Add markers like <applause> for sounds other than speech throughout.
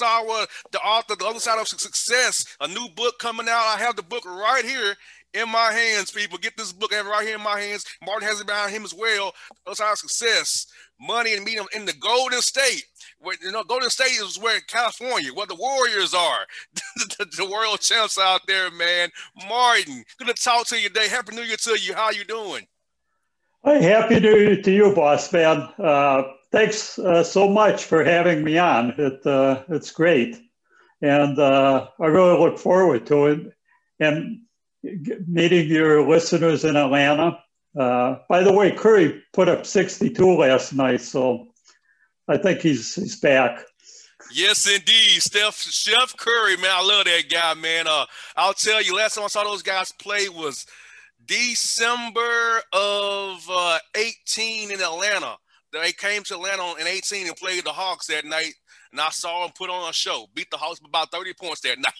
with Martin Sawa, the author, The Other Side of Success, a new book coming out. I have the book right here in my hands, people. Get this book I have right here in my hands. Martin has it behind him as well. The Other Side of Success, Money and Meaning in the Golden State. Where, you know, Golden State is where California, where the Warriors are, <laughs> the, the, world champs out there, man. Martin, good to talk to you today. Happy New Year to you. How you doing? Hey, happy New Year to you, boss man. Uh, thanks uh, so much for having me on. It, uh, it's great. And uh, I really look forward to it and meeting your listeners in Atlanta. Uh, by the way, Curry put up 62 last night, so I think he's, he's back. Yes, indeed. Steph Chef Curry, man. I love that guy, man. Uh, I'll tell you, last time I saw those guys play was December of uh, 18 in Atlanta. They came to Atlanta in 18 and played the Hawks that night, and I saw them put on a show, beat the Hawks by about 30 points that night.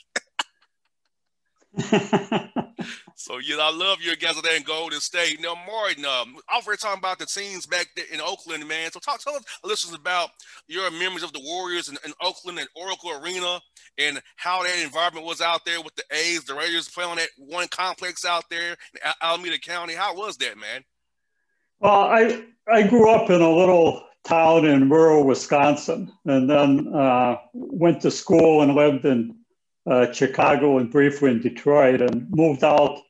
<laughs> so yeah, I love your guys there in Golden State. Now, Martin, um, Alfred talking about the teams back there in Oakland, man. So talk, tell us listeners about your memories of the Warriors in, in Oakland and Oracle Arena, and how that environment was out there with the A's, the Raiders playing on that one complex out there in Alameda County. How was that, man? Well, I I grew up in a little town in rural Wisconsin, and then uh, went to school and lived in uh, Chicago and briefly in Detroit, and moved out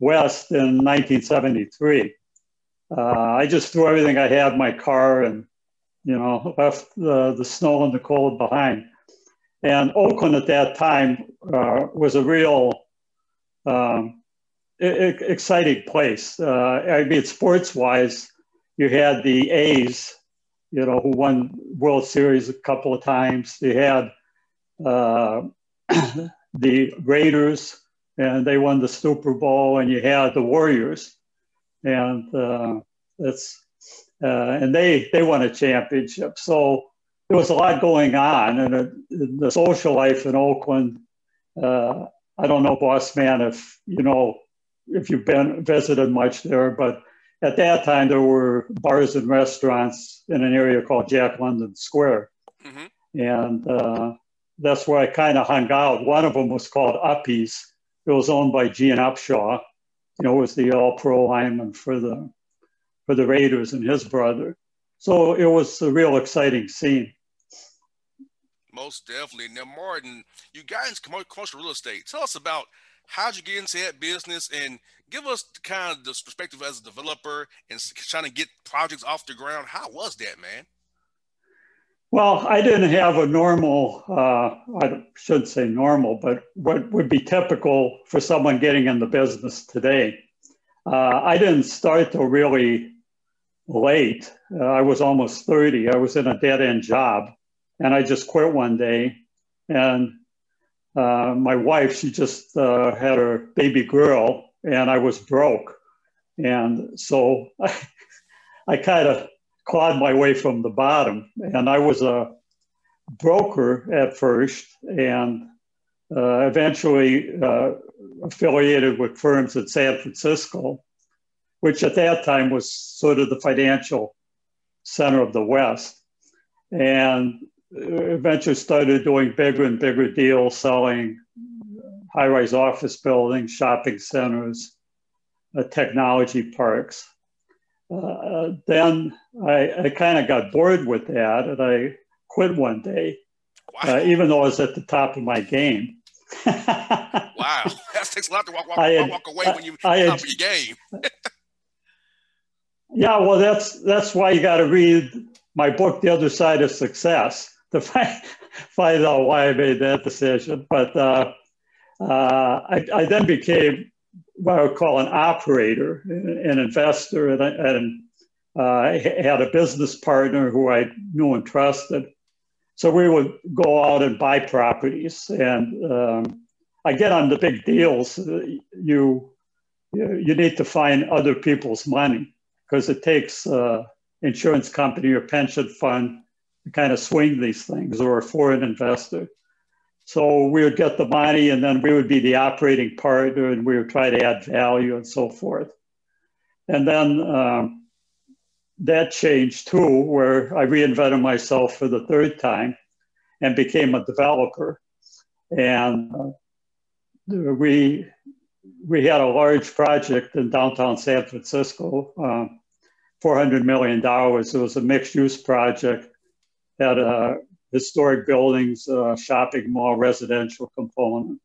west in 1973. Uh, I just threw everything I had, my car, and you know, left the, the snow and the cold behind. And Oakland at that time uh, was a real um, exciting place. Uh, I mean, sports wise, you had the A's, you know, who won World Series a couple of times. You had uh, <clears throat> the Raiders, and they won the Super Bowl, and you had the Warriors, and uh, it's uh, and they they won a championship. So there was a lot going on, and the social life in Oakland. Uh, I don't know, boss man, if you know if you've been visited much there, but at that time there were bars and restaurants in an area called Jack London Square, mm-hmm. and uh, that's where I kind of hung out. One of them was called Uppies. It was owned by Gene Upshaw. You know, was the All-Pro lineman for the for the Raiders and his brother. So it was a real exciting scene. Most definitely. Now, Martin, you guys commercial real estate. Tell us about how'd you get into that business and give us kind of the perspective as a developer and trying to get projects off the ground. How was that, man? Well, I didn't have a normal, uh, I shouldn't say normal, but what would be typical for someone getting in the business today. Uh, I didn't start till really late. Uh, I was almost 30. I was in a dead end job and I just quit one day. And uh, my wife, she just uh, had her baby girl, and I was broke. And so <laughs> I, I kind of clawed my way from the bottom. And I was a broker at first, and uh, eventually uh, affiliated with firms in San Francisco, which at that time was sort of the financial center of the West. And eventually started doing bigger and bigger deals, selling high-rise office buildings, shopping centers, uh, technology parks. Uh, then I, I kind of got bored with that, and I quit one day, wow. uh, even though I was at the top of my game. <laughs> wow, <laughs> that takes a lot to walk, walk, had, walk away when you I top had, of your game. <laughs> yeah, well, that's that's why you got to read my book, The Other Side of Success to find, find out why I made that decision. But uh, uh, I, I, then became what I would call an operator, an investor, and, and uh, I had a business partner who I knew and trusted. So we would go out and buy properties, and um, I get on the big deals. You you need to find other people's money because it takes uh, insurance company or pension fund kind of swing these things or a foreign investor. So we would get the money and then we would be the operating partner and we would try to add value and so forth. And then um, that changed too, where I reinvented myself for the third time and became a developer. And uh, we we had a large project in downtown San Francisco, uh, $400 million. It was a mixed use project, had a historic buildings, uh, shopping mall, residential component.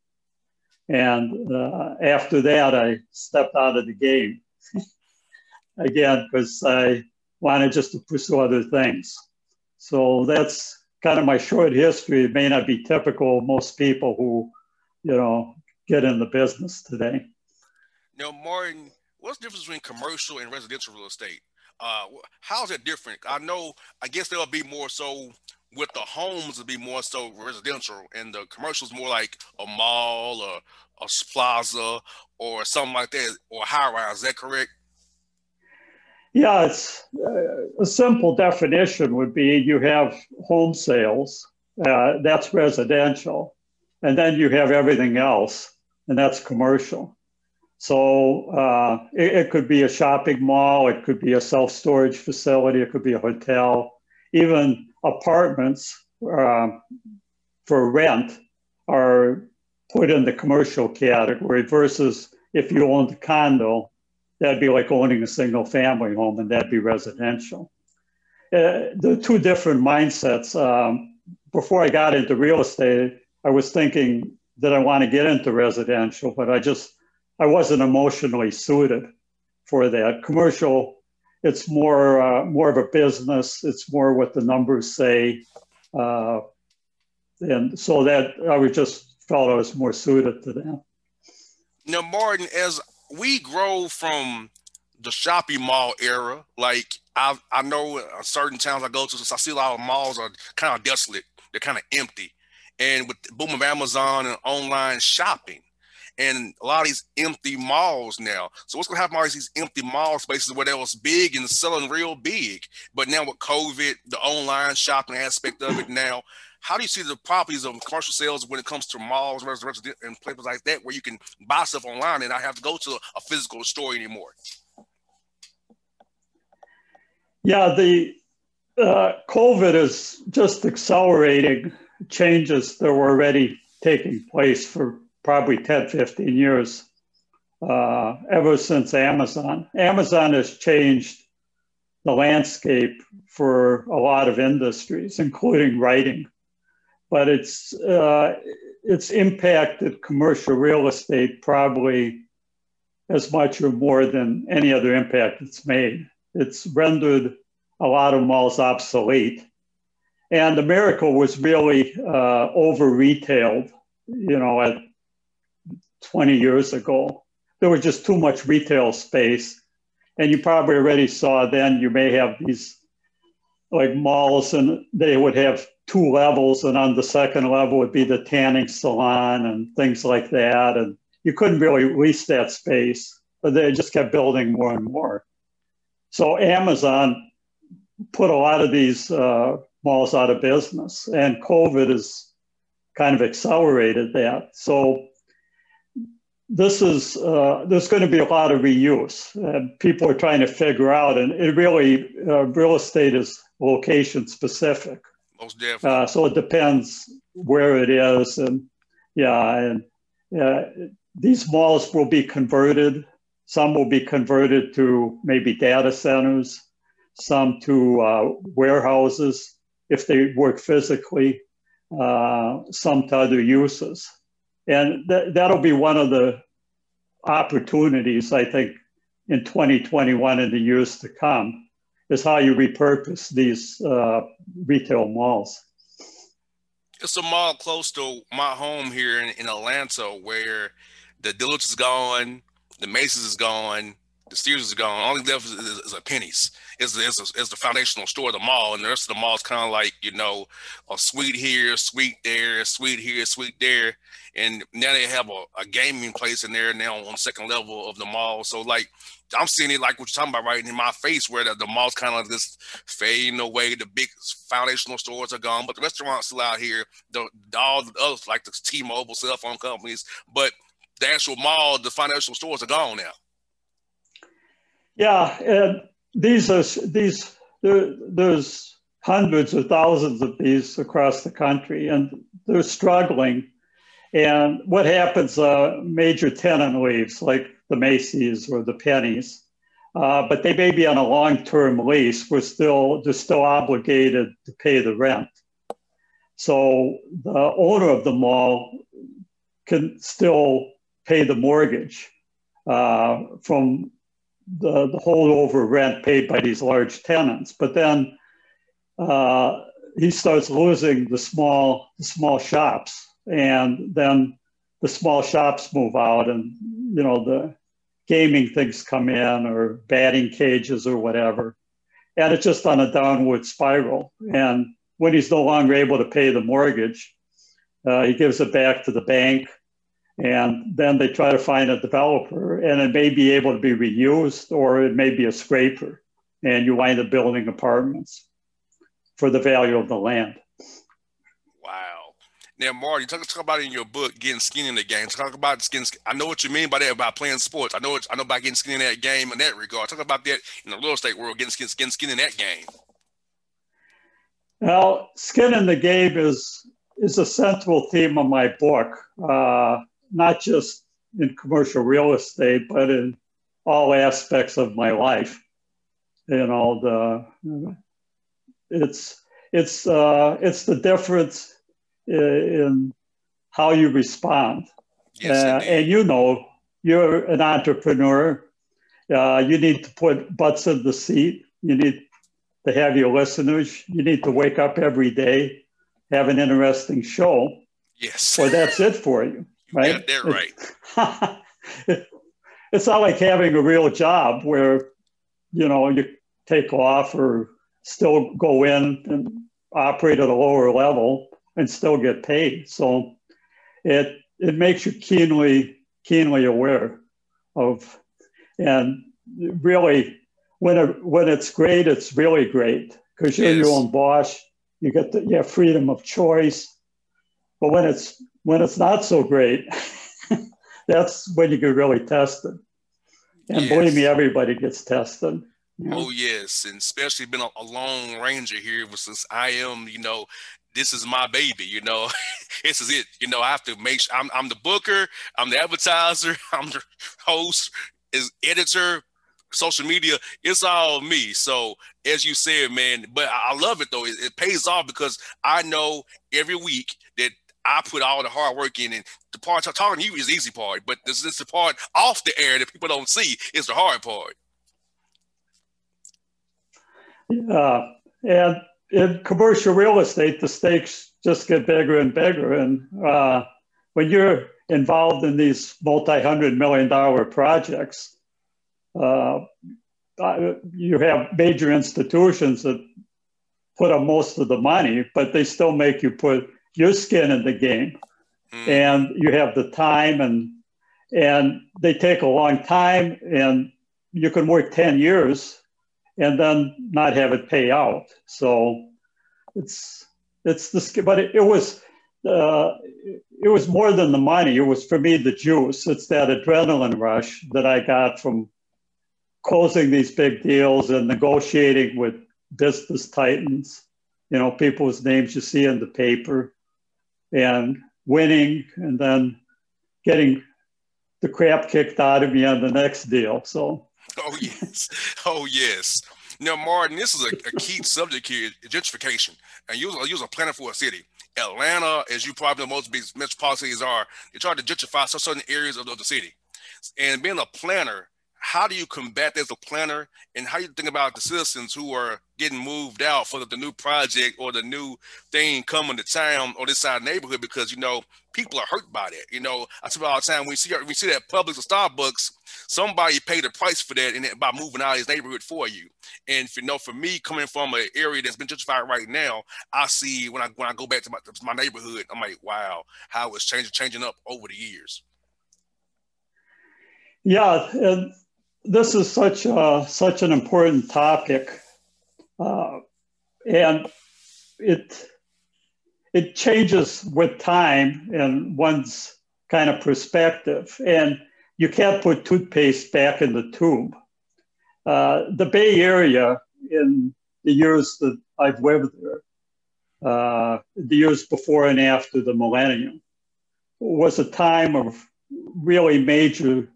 And uh, after that, I stepped out of the game <laughs> again because I wanted just to pursue other things. So that's kind of my short history. It may not be typical of most people who, you know, get in the business today. Now, Martin, what's the difference between commercial and residential real estate? Uh, how's it different? I know, I guess there'll be more so with the homes, it'll be more so residential, and the commercials more like a mall or a plaza or something like that, or high rise. Is that correct? Yeah, it's uh, a simple definition would be you have home sales, uh, that's residential, and then you have everything else, and that's commercial. So uh, it, it, could be a shopping mall, it could be a self storage facility, it could be a hotel, even apartments uh, for rent are put in the commercial category versus if you owned a condo, that'd be like owning a single family home and that'd be residential. Uh, the two different mindsets. Um, before I got into real estate, I was thinking that I want to get into residential, but I just I wasn't emotionally suited for that. Commercial, it's more uh, more of a business. It's more what the numbers say, uh, and so that I just felt I was more suited to that. Now, Martin, as we grow from the shopping mall era, like I I know certain towns I go to, I see a lot of malls are kind of desolate. They're kind of empty, and with the boom of Amazon and online shopping and a lot of these empty malls now. So what's gonna happen? All these empty mall spaces where they was big and selling real big, but now with COVID, the online shopping aspect of it now. How do you see the properties of commercial sales when it comes to malls, and places like that, where you can buy stuff online and not have to go to a physical store anymore? Yeah, the uh, COVID is just accelerating changes that were already taking place for probably 10, 15 years, uh, ever since Amazon. Amazon has changed the landscape for a lot of industries, including writing. But it's, uh, it's impacted commercial real estate probably as much or more than any other impact it's made. It's rendered a lot of malls obsolete. And America was really uh, over retailed, you know, at 20 years ago. There was just too much retail space. And you probably already saw then you may have these like malls and they would have two levels and on the second level would be the tanning salon and things like that and you couldn't really lease that space but they just kept building more and more so amazon put a lot of these uh, malls out of business and covid has kind of accelerated that so this is uh, there's going to be a lot of reuse. and people are trying to figure out, and it really uh, real estate is location specific. Most definitely. Uh, so it depends where it is, and yeah, and these malls will be converted. Some will be converted to maybe data centers, some to uh, warehouses if they work physically, uh, some to other uses. And th- that'll be one of the opportunities, I think, in 2021 and the years to come, is how you repurpose these uh, retail malls. It's a mall close to my home here in, in Atlanta where the Dillard's is gone, the Macy's is gone, the Sears is gone. Only left is, is, is a It's, it's, a, it's the foundational store of the mall, and the rest of the mall is kind of like you know a suite here, suite there, suite here, suite there, and now they have a, a gaming place in there now on second level of the mall. So like I'm seeing it like what you're talking about right in my face, where the, the mall's kind of just fading away. The big foundational stores are gone, but the restaurants still out here. The, all the others like the T-Mobile cell phone companies, but the actual mall, the financial stores are gone now. Yeah, these are these there, there's hundreds or thousands of these across the country, and they're struggling. And what happens? A major tenant leaves, like the Macy's or the Penney's, uh, but they may be on a long-term lease. We're still they're still obligated to pay the rent. So the owner of the mall can still pay the mortgage uh, from the, the holdover rent paid by these large tenants. But then uh, he starts losing the small the small shops, and then the small shops move out, and you know the gaming things come in or batting cages or whatever, and it's just on a downward spiral. And when he's no longer able to pay the mortgage, uh, he gives it back to the bank and then they try to find a developer and it may be able to be reused or it may be a scraper and you wind up building apartments for the value of the land. Wow. Now marty talk, talk about in your book getting skin in the game. Talk about skin i know what you mean by that about playing sports. I know i know about getting skin in that game in that regard. Talk about that in the real estate world getting skin skin skin in that game. Well skin in the game is is a central theme of my book. Uh, not just in commercial real estate, but in all aspects of my life. You know, the it's it's uh, it's the difference in how you respond. Yes, uh, and you know, you're an entrepreneur. Uh, you need to put butts in the seat. You need to have your listeners. You need to wake up every day, have an interesting show. Yes. Or that's it for you right? Yeah, they're right. <laughs> it's not like having a real job where, you know, you take off or still go in and operate at a lower level and still get paid. So it it makes you keenly keenly aware of, and really when it, when it's great, it's really great because you're yes. your own boss. You get the, you have freedom of choice. But when it's when it's not so great, <laughs> that's when you get really tested. And yes. believe me, everybody gets tested. Oh yes, and especially been a, a long ranger here since I am, you know, this is my baby, you know. <laughs> this is it. You know, I have to make sure I'm, I'm the booker, I'm the advertiser, <laughs> I'm the host, is editor, social media, it's all me. So as you said, man, but I love it though. It, it pays off because I know every week I put all the hard work in, and the part talking to you is the easy part, but this is the part off the air that people don't see is the hard part. Yeah, and in commercial real estate, the stakes just get bigger and bigger, and uh, when you're involved in these multi-hundred million dollar projects, uh, you have major institutions that put up most of the money, but they still make you put your skin in the game. Mm. and you have the time and and they take a long time and you can work 10 years and then not have it pay out. So it's it's the skin, but it, it was uh, it was more than the money. It was for me the juice. It's that adrenaline rush that i got from closing these big deals and negotiating with business titans you know people's names you see in the paper and winning and then getting the crap kicked out of me on the next deal. So. <laughs> Oh yes, oh yes. Now, Martin, this is a, a key subject here: gentrification. And you use a planner for a city. Atlanta, as you probably know, most metropolitan cities are, they try to gentrify certain areas of the city. And being a planner, how do you combat as a planner and how you think about the citizens who are getting moved out for the, the, new project or the new thing coming to town or this side neighborhood because you know people are hurt by that. You know i say all the time we see we see that Publix or starbucks somebody paid a price for that and by moving out of his neighborhood for you. And if you know for me coming from an area that's been gentrified right now i see when i when i go back to my, to my neighborhood i'm like wow how it's changing changing up over the years. Yeah and this is such a, such an important topic, uh, and it it changes with time and one's kind of perspective. And you can't put toothpaste back in the tube. uh, the Bay Area in the years that I've lived there, uh, the years before and after the millennium, was a time of really major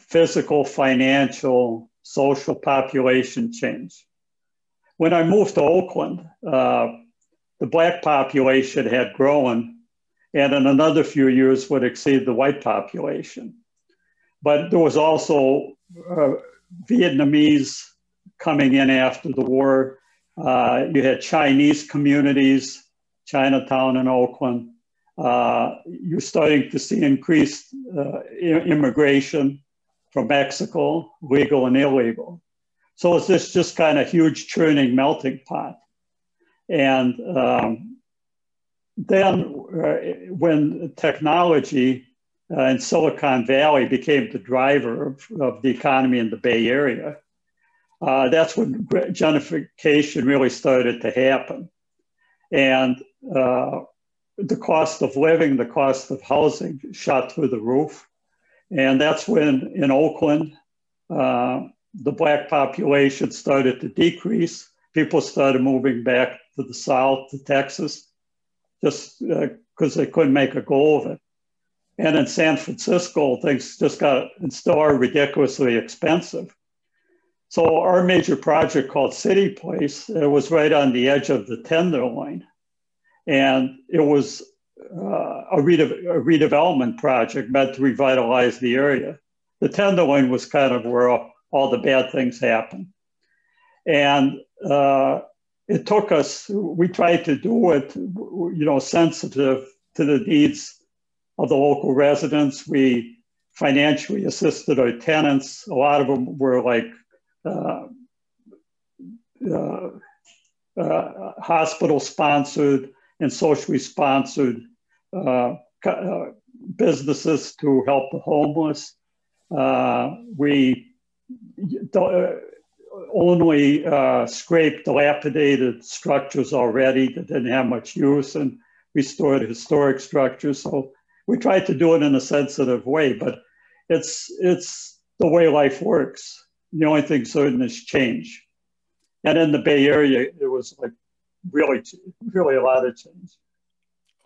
physical, financial, social population change. When I moved to Oakland, uh, the black population had grown and in another few years would exceed the white population. But there was also uh, Vietnamese coming in after the war. Uh, you had Chinese communities, Chinatown in Oakland. Uh, you're starting to see increased uh, immigration from Mexico, legal and illegal. So it's this just kind of huge churning melting pot. And um, then uh, when technology uh, in Silicon Valley became the driver of, of the economy in the Bay Area, uh, that's when gentrification really started to happen. And uh, the cost of living, the cost of housing shot through the roof. And that's when in Oakland, uh, the Black population started to decrease. People started moving back to the South, to Texas, just because uh, they couldn't make a go of it. And in San Francisco, things just got and still are ridiculously expensive. So our major project called City Place it was right on the edge of the Tenderloin, and it was a, rede- a, redevelopment project meant to revitalize the area. The Tenderloin was kind of where all, all the bad things happened, and uh, it took us. We tried to do it, you know, sensitive to the needs of the local residents. We financially assisted our tenants. A lot of them were like uh, uh, uh, hospital sponsored and socially sponsored uh, uh, businesses to help the homeless. Uh, we only uh, scraped dilapidated structures already that didn't have much use and restored historic structures. So we tried to do it in a sensitive way, but it's it's the way life works. The only thing certain is change. And in the Bay Area, it was like really, really a lot of change.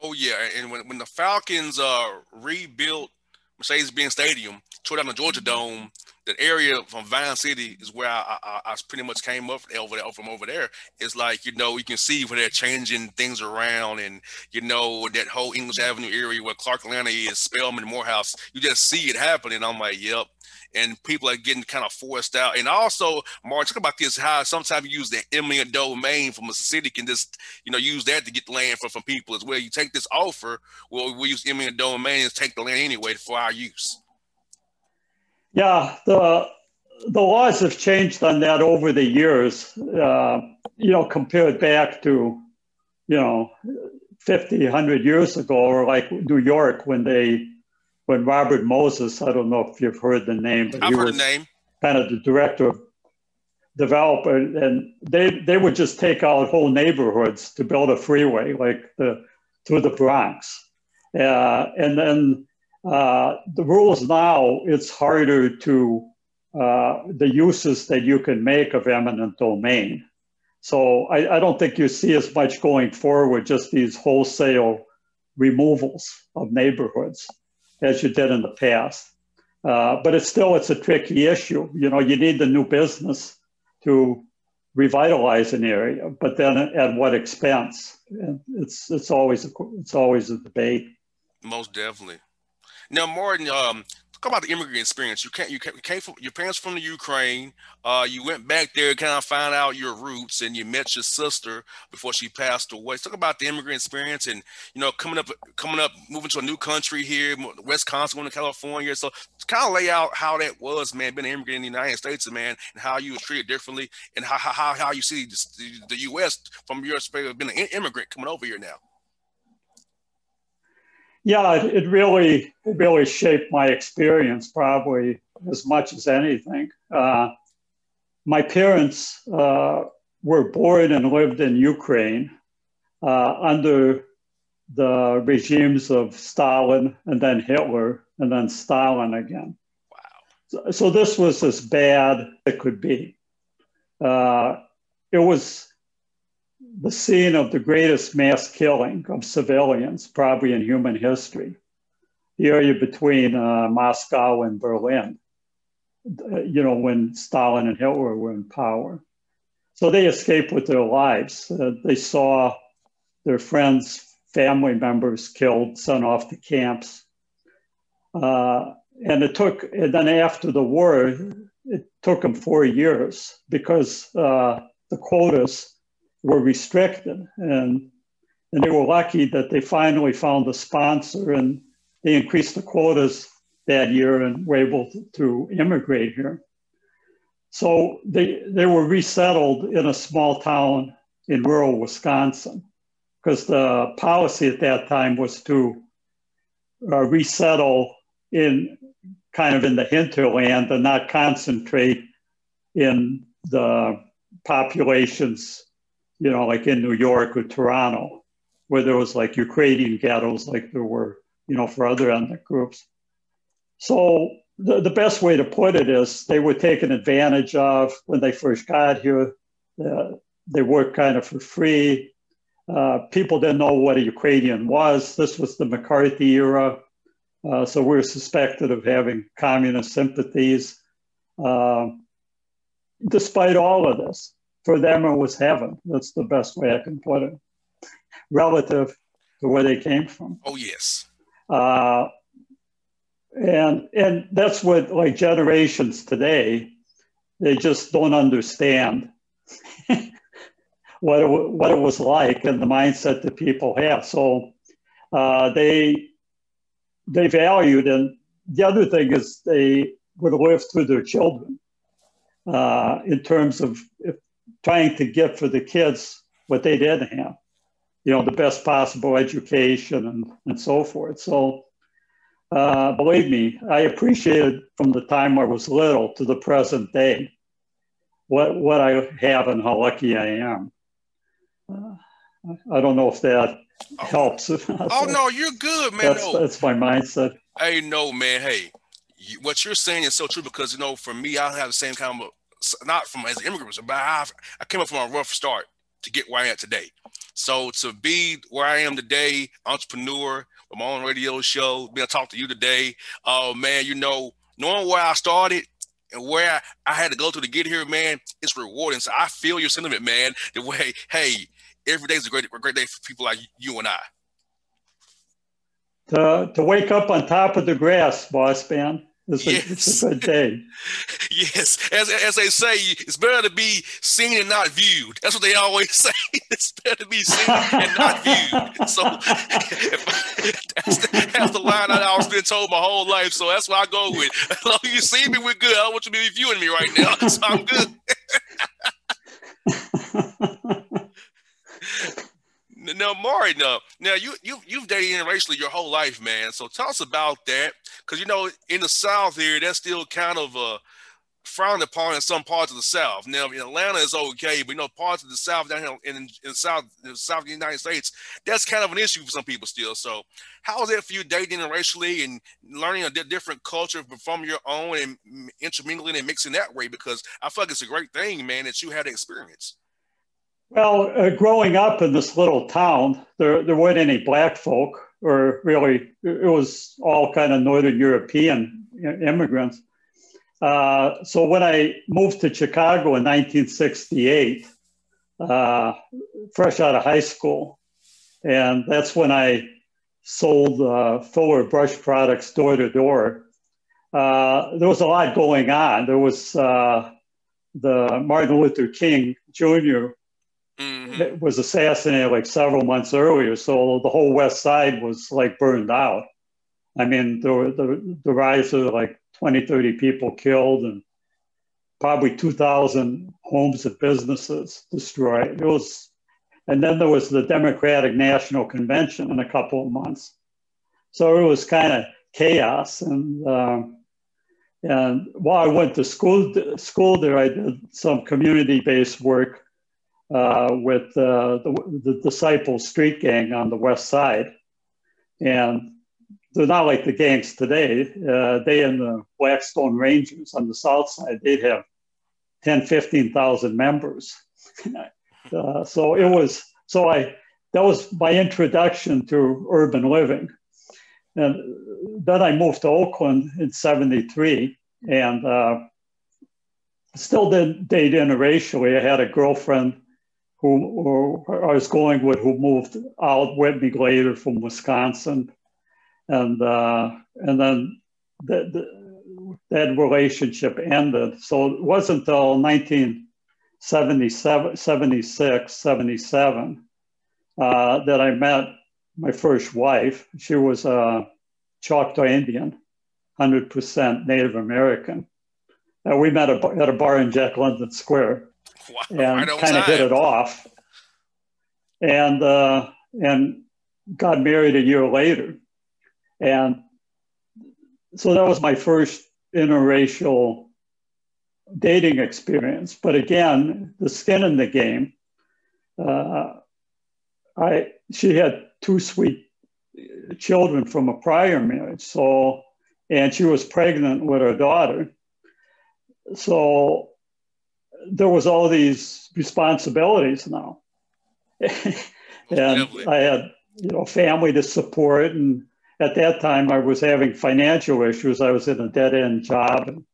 Oh yeah, and when when the Falcons uh rebuilt Mercedes-Benz Stadium, tore down the Georgia Dome, that area from Vine City is where I, I, I, pretty much came up over there, from over there. It's like you know you can see where they're changing things around, and you know that whole English Avenue area where Clark Atlanta is, Spelman, Morehouse. You just see it happening. I'm like, yep, and people are getting kind of forced out. And also, Mark, talk about this how sometimes you use the eminent domain from a city can just, you know, use that to get land from, from people as well. You take this offer, well, we use eminent domain and take the land anyway for our use. Yeah, the the laws have changed on that over the years. Uh, you know, compared back to, you know, 50, 100 years ago, or like New York when they when Robert Moses, I don't know if you've heard the name, but I've he heard was the name. kind of the director of developer, and they they would just take out whole neighborhoods to build a freeway like the through the Bronx, uh, and then uh, the rules now it's harder to uh, the uses that you can make of eminent domain. So I, I don't think you see as much going forward, just these wholesale removals of neighborhoods as you did in the past. Uh, but it's still it's a tricky issue. You know, you need the new business to revitalize an area, but then at what expense? It's it's always a, it's always a debate. Most definitely. Now, Martin, um, talk about the immigrant experience. You came, you came from your parents from the Ukraine. Uh, you went back there, kind of find out your roots, and you met your sister before she passed away. Talk about the immigrant experience, and you know, coming up, coming up, moving to a new country here, Wisconsin, going to California. So, kind of lay out how that was, man, being an immigrant in the United States, man, and how you were treated differently, and how how how you see the, the U.S. from your perspective, being an immigrant coming over here now. Yeah, it, it really really shaped my experience probably as much as anything. Uh, my parents uh, were born and lived in Ukraine uh, under the regimes of Stalin and then Hitler and then Stalin again. Wow. so this was as bad as it could be. Uh, it was the scene of the greatest mass killing of civilians, probably in human history. The area between uh, Moscow and Berlin, uh, you know, when Stalin and Hitler were in power. So they escaped with their lives. Uh, they saw their friends, family members killed, sent off to camps. Uh, and it took, and then after the war, it took them four years because uh, the quotas were restricted. And, and they were lucky that they finally found a sponsor and they increased the quotas that year and were able to, immigrate here. So they, they were resettled in a small town in rural Wisconsin because the policy at that time was to uh, resettle in kind of in the hinterland and not concentrate in the populations, you know, like in New York or Toronto, where there was like Ukrainian ghettos like there were, you know, for other ethnic groups. So the, the best way to put it is they were taken advantage of when they first got here. Uh, they worked kind of for free. Uh, people didn't know what a Ukrainian was. This was the McCarthy era. Uh, so we are suspected of having communist sympathies. Uh, despite all of this, for them it was heaven. That's the best way I can put it, relative to where they came from. Oh yes. Uh, and and that's what like generations today, they just don't understand <laughs> what it, what it was like and the mindset that people have. So uh, they they valued. And the other thing is they would live through their children uh, in terms of trying to get for the kids what they didn't have, you know, the best possible education and, and so forth. So, uh, believe me, I appreciated from the time I was little to the present day what, what I have and how lucky I am. Uh, I don't know if that helps. <laughs> oh no, you're good, man. That's, no. that's my mindset. Hey, no, man. Hey, you, what you're saying is so true because you know, for me, I have the same kind of not from as an immigrant, but I, I came up from a rough start to get where I am today. So to be where I am today, entrepreneur, with my own radio show, being to talk to you today, oh uh, man, you know, knowing where I started and where I, had to go to to get here, man, it's rewarding. So I feel your sentiment, man. The way, hey, every day is a great, a great day for people like you and I. To, to wake up on top of the grass, boss man. It's, yes. it's a good day. <laughs> yes. As, as they say, it's better to be seen and not viewed. That's what they always <laughs> say. It's better to be seen and not viewed. So that's, the, that's the line I've always been told my whole life. So that's what I go with. <laughs> As long as you see me, we're good. I don't want you to be viewing me right now. So I'm good. Now, Maury, now, now you you you've dated interracially your whole life, man. So tell us about that, because you know in the South here, that's still kind of uh, frowned upon in some parts of the South. Now, in Atlanta is okay, but you know parts of the South down here in, in South, in the South of the United States, that's kind of an issue for some people still. So, how is it for you dating interracially and learning a different culture from your own and intermingling and mixing that way? Because I feel like it's a great thing, man, that you had experience. Well, uh, growing up in this little town, there, there weren't any black folk, or really, it was all kind of Northern European immigrants. Uh, so when I moved to Chicago in 1968, uh, fresh out of high school, and that's when I sold uh, Fuller brush products door to door. Uh, there was a lot going on. There was uh, the Martin Luther King Jr mm-hmm. was assassinated like several months earlier. So the whole West Side was like burned out. I mean, there were the, the rise of like 20, 30 people killed and probably 2,000 homes and businesses destroyed. It was, and then there was the Democratic National Convention in a couple of months. So it was kind of chaos. And, um, and while I went to school, school there, I did some community-based work uh, with uh, the, the Disciple Street Gang on the west side. And they're not like the gangs today. Uh, they and the Blackstone Rangers on the south side, they'd have 10, 15,000 members. <laughs> uh, so it was, so I, that was my introduction to urban living. And then I moved to Oakland in 73 and uh, still didn't date interracially. I had a girlfriend who, I was going with who moved out with me later from Wisconsin and uh, and then the, the, that relationship ended. So it wasn't until 1977, 76, 77 uh, that I met my first wife. She was a Choctaw Indian, 100% Native American. Uh, we met at a bar in Jack London Square <laughs> wow, and kind of hit it off. And, uh, and got married a year later. And so that was my first interracial dating experience. But again, the skin in the game. Uh, I she had two sweet children from a prior marriage, so and she was pregnant with her daughter. So there was all these responsibilities now, and <laughs> I had you know family to support and at that time I was having financial issues. I was in a dead end job. And,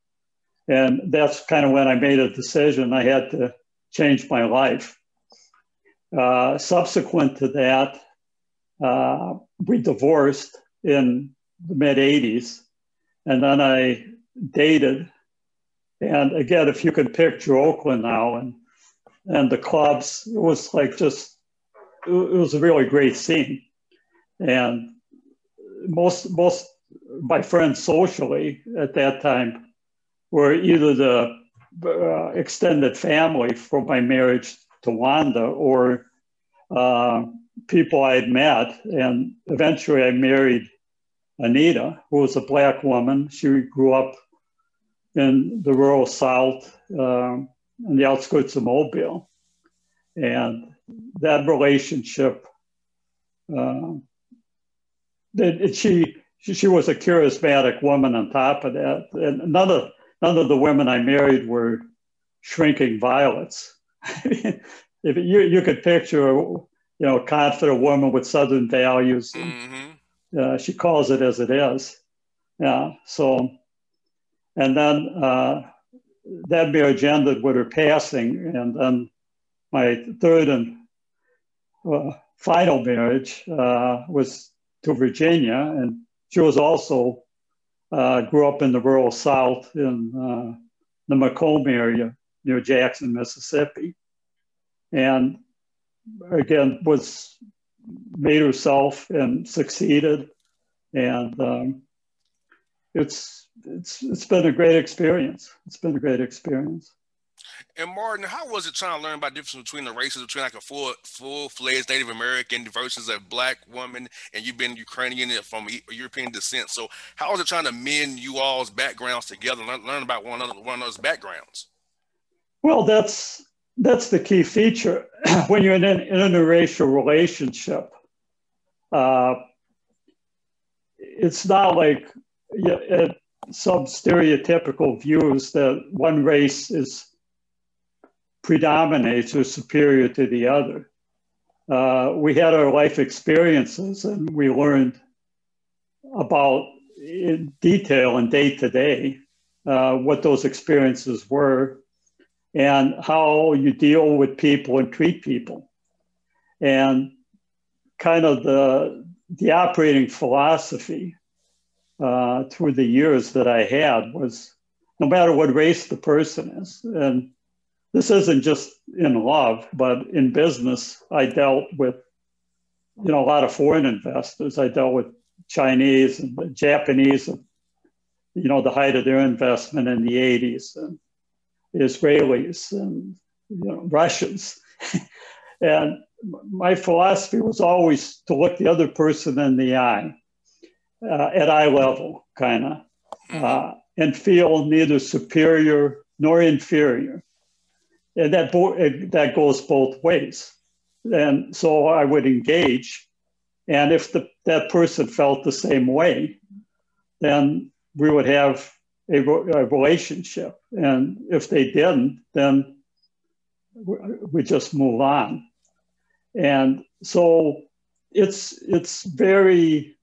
and that's kind of when I made a decision. I had to change my life. Uh, subsequent to that, uh, we divorced in the mid 80s. And then I dated. And again, if you can picture Oakland now and, and the clubs, it was like just, it was a really great scene. And most most my friends socially at that time were either the uh, extended family from my marriage to Wanda or uh, people I had met. And eventually I married Anita, who was a black woman. She grew up in the rural South um, on the outskirts of Mobile. And that relationship uh, that she she was a charismatic woman on top of that. And none of none of the women I married were shrinking violets. <laughs> if you you could picture you know a confident woman with Southern values, mm-hmm. uh, she calls it as it is. Yeah. So, and then uh, that marriage ended with her passing, and then my third and uh, final marriage uh, was to Virginia, and she was also uh, grew up in the rural South in uh, the McComb area near Jackson, Mississippi, and again was made herself and succeeded, and um, it's it's it's been a great experience. It's been a great experience. And Martin, how was it trying to learn about the difference between the races, between like a full full fledged Native American versus a black woman, and you've been Ukrainian from European descent. So how was it trying to mend you all's backgrounds together, learn, learn about one another, one those backgrounds? Well, that's that's the key feature <clears throat> when you're in an interracial relationship. Uh, it's not like it, some stereotypical views that one race is predominates or superior to the other. Uh, we had our life experiences and we learned about in detail and day to day uh, what those experiences were and how you deal with people and treat people. And kind of the, the operating philosophy uh, through the years that I had was no matter what race the person is, and this isn't just in love, but in business, I dealt with, you know, a lot of foreign investors. I dealt with Chinese and Japanese, you know, the height of their investment in the 80s, and Israelis and, you know, Russians. <laughs> and my philosophy was always to look the other person in the eye uh, at eye level, kind of, uh, and feel neither superior nor inferior and that that goes both ways. And so I would engage And if the, that person felt the same way, then we would have a, a relationship. And if they didn't, then we just move on. And so it's it's very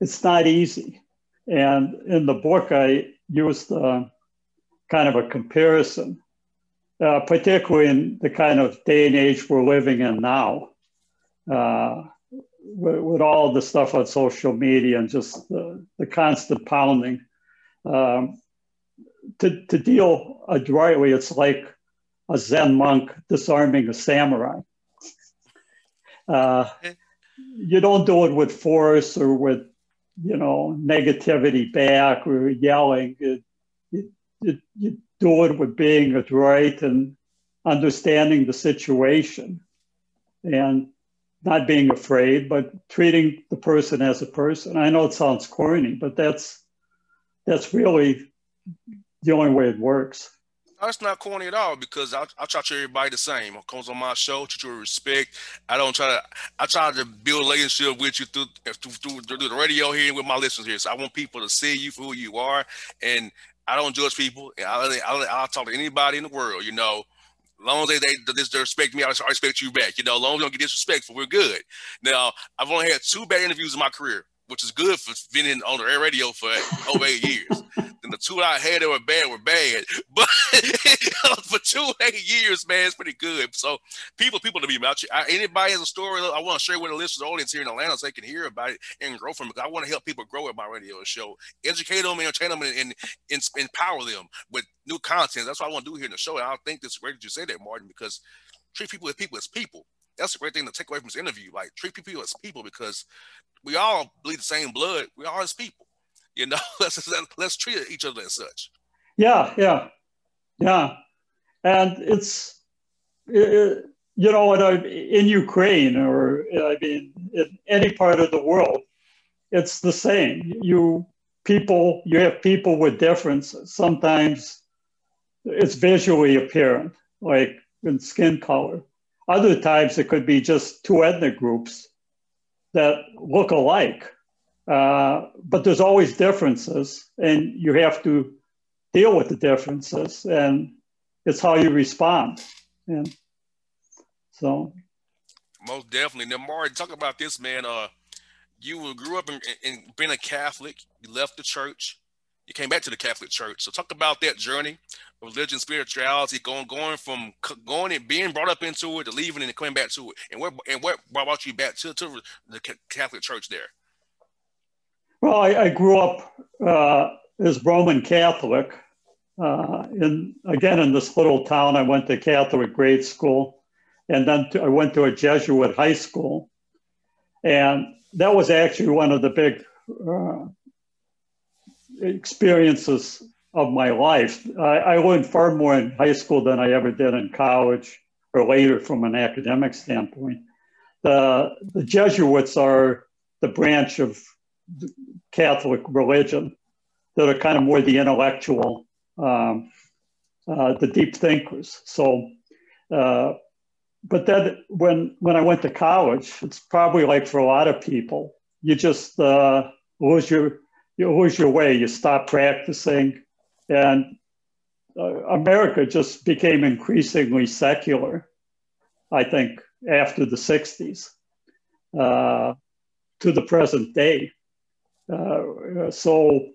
it's not easy. And in the book, I used uh, kind of a comparison, uh, particularly in the kind of day and age we're living in now, uh, with, with, all the stuff on social media and just the, the constant pounding. Um, to, to deal adroitly, it's like a Zen monk disarming a samurai. Uh, you don't do it with force or with you know, negativity back or yelling. It, it, you do it with being adroit and understanding the situation and not being afraid, but treating the person as a person. I know it sounds corny, but that's that's really the only way it works. That's not corny at all because I, I try to treat everybody the same. Who comes on my show, treat you with respect. I don't try to. I try to build a relationship with you through through, through, the radio here with my listeners here. So I want people to see you for who you are, and I don't judge people. I, I, I'll talk to anybody in the world. You know, long as they, they, they respect me, I respect you back. You know, long as we don't get disrespectful, we're good. Now, I've only had two bad interviews in my career which is good for being on the air radio for over eight years. then the two I had that were bad were bad, <laughs> but <laughs> for two eight years, man, it's pretty good. So people, people to be about you. Anybody has a story I want to share with the listeners, audience here in Atlanta, so they can hear about it and grow from it. I want to help people grow at my radio show, educate them, entertain them, and, and, and empower them with new content. That's what I want to do here in the show. And I think this great that you say that, Martin, because treat people as people as people that's a great thing to take away from this interview. Like treat people as people because we all bleed the same blood. We are as people. You know, <laughs> let's let's treat each other as such. Yeah, yeah, yeah, and it's it, you know, in Ukraine or I mean, in any part of the world, it's the same. You people, you have people with differences. Sometimes it's visually apparent, like in skin color. Other times it could be just two ethnic groups that look alike, uh, but there's always differences, and you have to deal with the differences, and it's how you respond. And so, most definitely. Now, Martin, talk about this, man. Uh, you grew up in, in being a Catholic. You left the church. You came back to the Catholic Church. So, talk about that journey of religion, spirituality, going going from going and being brought up into it to leaving and coming back to it, and what and what brought you back to, to the Catholic Church there? Well, I, I grew up uh, as Roman Catholic. Uh, in again in this little town, I went to Catholic grade school, and then to, I went to a Jesuit high school, and that was actually one of the big uh, experiences of my life. I, I learned far more in high school than I ever did in college or later from an academic standpoint. The, the Jesuits are the branch of the Catholic religion that are kind of more the intellectual, um, uh, the deep thinkers. So, uh, but then when when I went to college, it's probably like for a lot of people, you just uh, lose your you lose your way. You stop practicing. And uh, America just became increasingly secular, I think, after the 60s uh, to the present day. Uh, so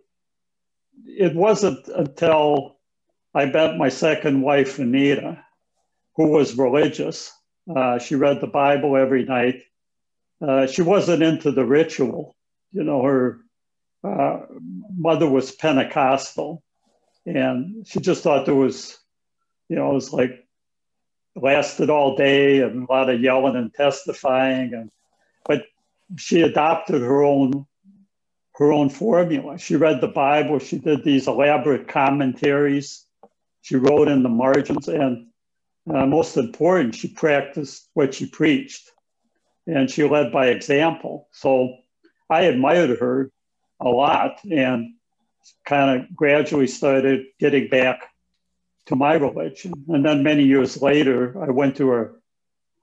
it wasn't until I met my second wife, Anita, who was religious. Uh, she read the Bible every night. Uh, she wasn't into the ritual. You know, her uh, mother was Pentecostal and she just thought there was, you know, it was like lasted all day and a lot of yelling and testifying, and but she adopted her own her own formula. She read the Bible. She did these elaborate commentaries. She wrote in the margins, and uh, most important, she practiced what she preached, and she led by example. So I admired her a lot, and kind of gradually started getting back to my religion. And then many years later, I went to a,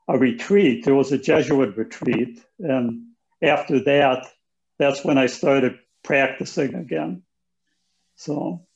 a retreat. It was a Jesuit retreat. And after that, that's when I started practicing again. So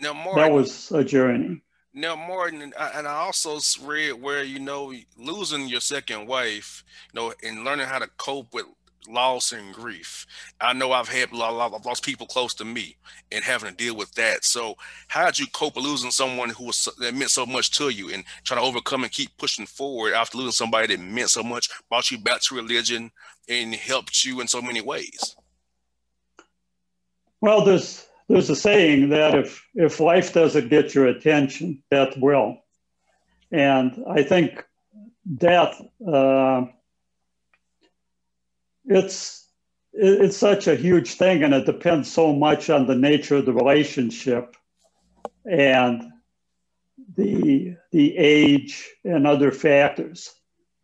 now, Martin, that was a journey. Now, Martin, and I, and I also read where you know losing your second wife, you know, and learning how to cope with loss and grief. I know I've had I've lost people close to me and having to deal with that. So, how did you cope losing someone who was that meant so much to you and trying to overcome and keep pushing forward after losing somebody that meant so much, brought you back to religion, and helped you in so many ways? Well, there's there's a saying that if if life doesn't get your attention, death will, and I think death. Uh, it's it's such a huge thing and it depends so much on the nature of the relationship and the the age and other factors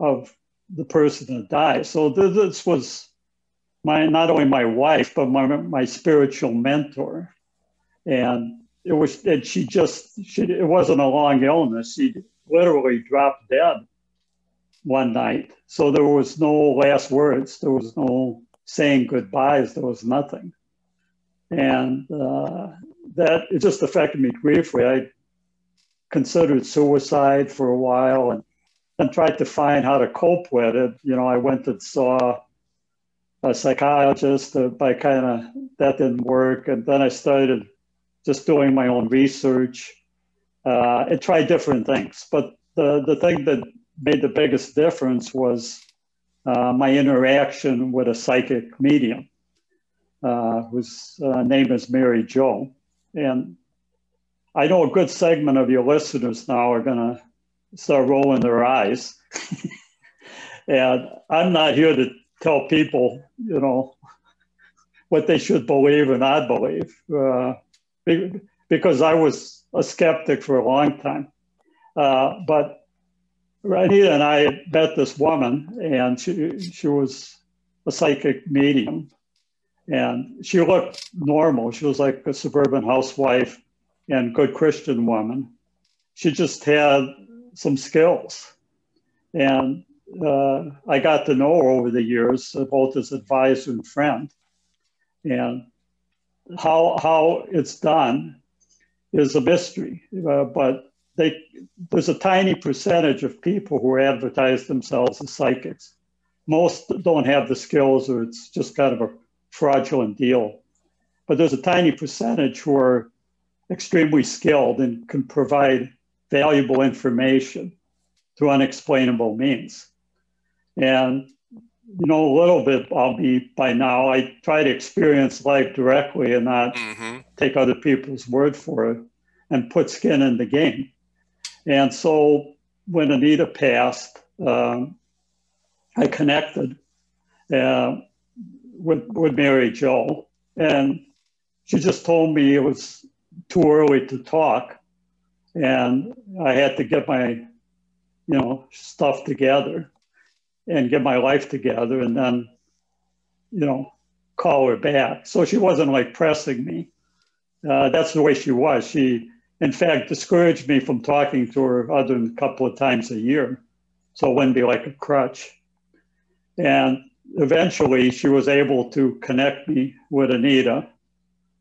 of the person that dies. So this was my not only my wife but my my spiritual mentor. And it was and she just she it wasn't a long illness. She literally dropped dead one night. So there was no last words. There was no saying goodbyes. There was nothing. And uh, that it just affected me briefly. I considered suicide for a while and then tried to find how to cope with it. You know, I went and saw a psychologist, uh, but kind of that didn't work. And then I started just doing my own research uh, and tried different things. But the, the thing that made the biggest difference was uh, my interaction with a psychic medium, uh, whose uh, name is Mary Jo. And I know a good segment of your listeners now are going to start rolling their eyes. <laughs> and I'm not here to tell people, you know, what they should believe or not believe, uh, because I was a skeptic for a long time. Uh, but Anita and I met this woman, and she she was a psychic medium, and she looked normal. She was like a suburban housewife and good Christian woman. She just had some skills, and uh, I got to know her over the years, both as advisor and friend. And how how it's done is a mystery, uh, but they there's a tiny percentage of people who advertise themselves as psychics. Most don't have the skills, or it's just kind of a fraudulent deal. But there's a tiny percentage who are extremely skilled and can provide valuable information through unexplainable means. And you know a little bit about me by now. I try to experience life directly and not mm-hmm. take other people's word for it and put skin in the game. And so when Anita passed, um, I connected uh, with, with Mary Jo, and she just told me it was too early to talk, and I had to get my, you know, stuff together and get my life together, and then, you know, call her back. So she wasn't like pressing me. Uh, that's the way she was. She in fact, discouraged me from talking to her other than a couple of times a year. So it wouldn't be like a crutch. And eventually she was able to connect me with Anita.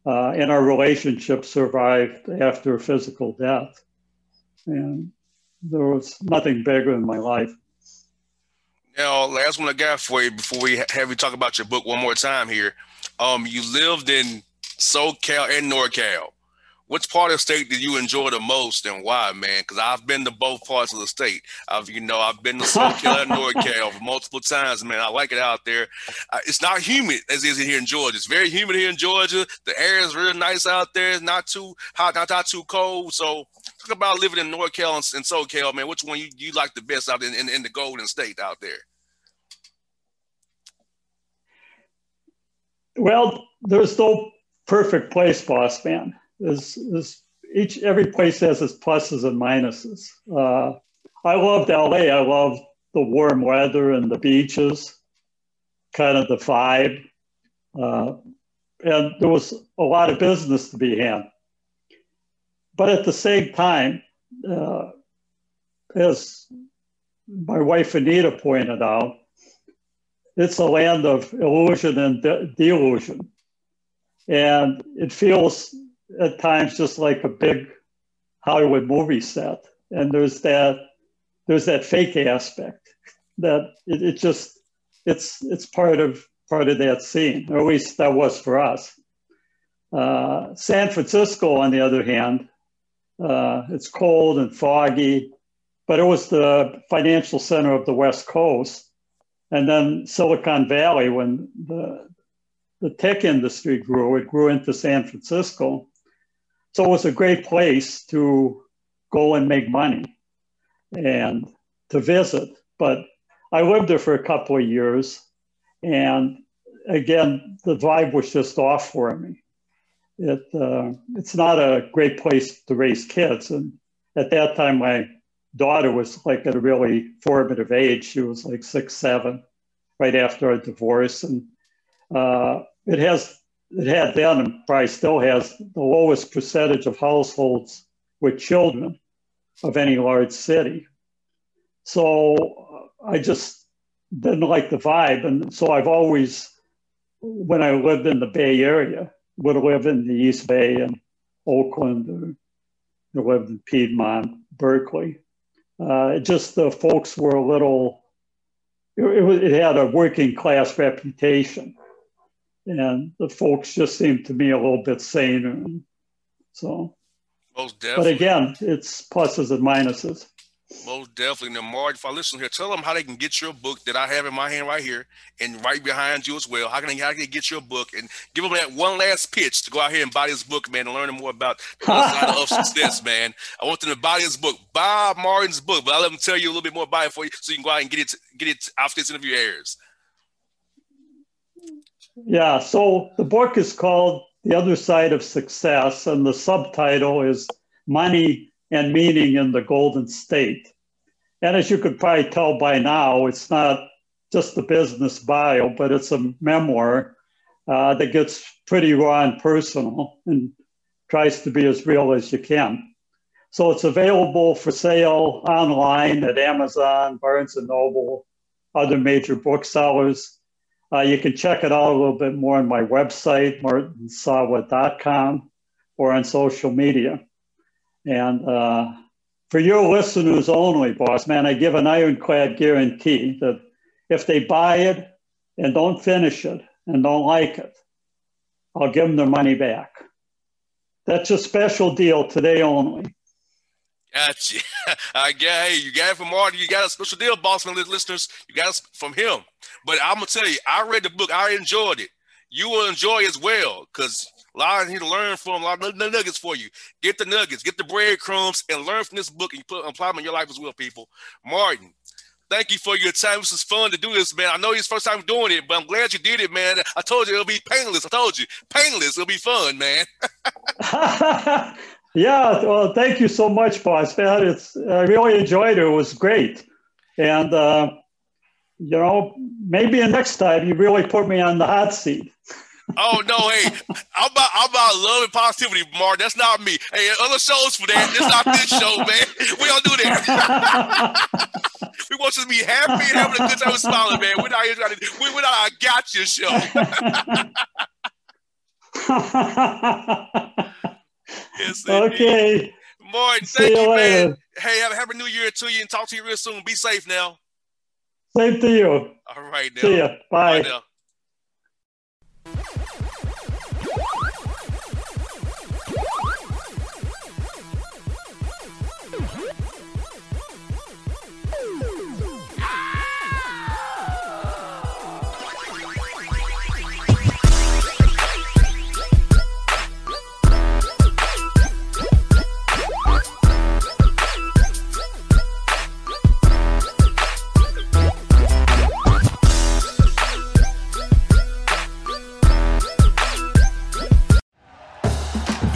Uh, and our relationship survived after physical death. And there was nothing bigger in my life. Now, last one I got for you before we have you talk about your book one more time here. Um, you lived in SoCal and NorCal which part of the state did you enjoy the most and why, man? Because I've been to both parts of the state. I've, you know, I've been to SoCal and NorCal multiple times, man. I like it out there. Uh, it's not humid as it is here in Georgia. It's very humid here in Georgia. The air is real nice out there. It's not too hot, not, not too cold. So talk about living in North NorCal and, and SoCal, man. Which one you, you like the best out in, in, in the Golden State out there? Well, there's no perfect place, boss man is, is each every place has its pluses and minuses. Uh, I loved LA. I loved the warm weather and the beaches, kind of the vibe. Uh, and there was a lot of business to be had. But at the same time, uh, as my wife Anita pointed out, it's a land of illusion and de- delusion. And it feels at times just like a big Hollywood movie set. And there's that there's that fake aspect that it, it just it's it's part of part of that scene, or at least that was for us. Uh, San Francisco, on the other hand, uh, it's cold and foggy, but it was the financial center of the West Coast. And then Silicon Valley, when the, the tech industry grew, it grew into San Francisco. So it was a great place to go and make money and to visit. But I lived there for a couple of years. And again, the vibe was just off for me. It, uh, it's not a great place to raise kids. And at that time, my daughter was like at a really formative age. She was like six, seven, right after our divorce. And uh, it has, it had then and probably still has the lowest percentage of households with children of any large city. So uh, I just didn't like the vibe. And so I've always, when I lived in the Bay Area, would live in the East Bay and Oakland or lived in Piedmont, Berkeley. Uh, just the folks were a little, it, it, it, had a working class reputation. And the folks just seem to me a little bit saner. So, most definitely. But again, it's pluses and minuses. Most definitely. Now, Marge, if I listen here, tell them how they can get your book that I have in my hand right here and right behind you as well. How can they, how can they get your book and give them that one last pitch to go out here and buy this book, man, and learn more about the side of <laughs> success, man. I want them to buy this book, Bob Martin's book, but I'll let them tell you a little bit more about it for you so you can go out and get it, get it after this interview airs. Yeah. So the book is called The Other Side of Success, and the subtitle is Money and meaning in the Golden State. And as you could probably tell by now, it's not just a business bio, but it's a memoir uh, that gets pretty raw and personal and tries to be as real as you can. So it's available for sale online at Amazon, Barnes and Noble, other major booksellers. Uh, you can check it out a little bit more on my website, martinsawa.com, or on social media. And uh, for your listeners only, boss man, I give an ironclad guarantee that if they buy it and don't finish it and don't like it, I'll give them their money back. That's a special deal today only. Gotcha. <laughs> I got hey, you got it from Marty. You got a special deal, Bossman listeners. You got it from him. But I'm gonna tell you, I read the book. I enjoyed it. You will enjoy as well because a lot here to learn from, a lot of nuggets for you. Get the nuggets, get the breadcrumbs, and learn from this book and put apply them in your life as well, people. Martin, thank you for your time. This is fun to do this, man. I know it's first time doing it, but I'm glad you did it, man. I told you it'll be painless. I told you, painless. It'll be fun, man. <laughs> <laughs> yeah, well, thank you so much, boss. It's I really enjoyed it. It was great, and uh, you know, maybe next time you really put me on the hot seat oh no, hey, I'm about I'm about love and positivity, Mark. That's not me. Hey, other shows for that. It's not this show, man. We don't do that. <laughs> we want you to be happy and having a good time and smiling, man. We're not here trying to we, we're not a gotcha show. <laughs> <laughs> <laughs> yes, okay. Martin, thank you, you man. Hey, have a happy new year to you and talk to you real soon. Be safe now. Same to you. All right now. See ya. Bye. Bye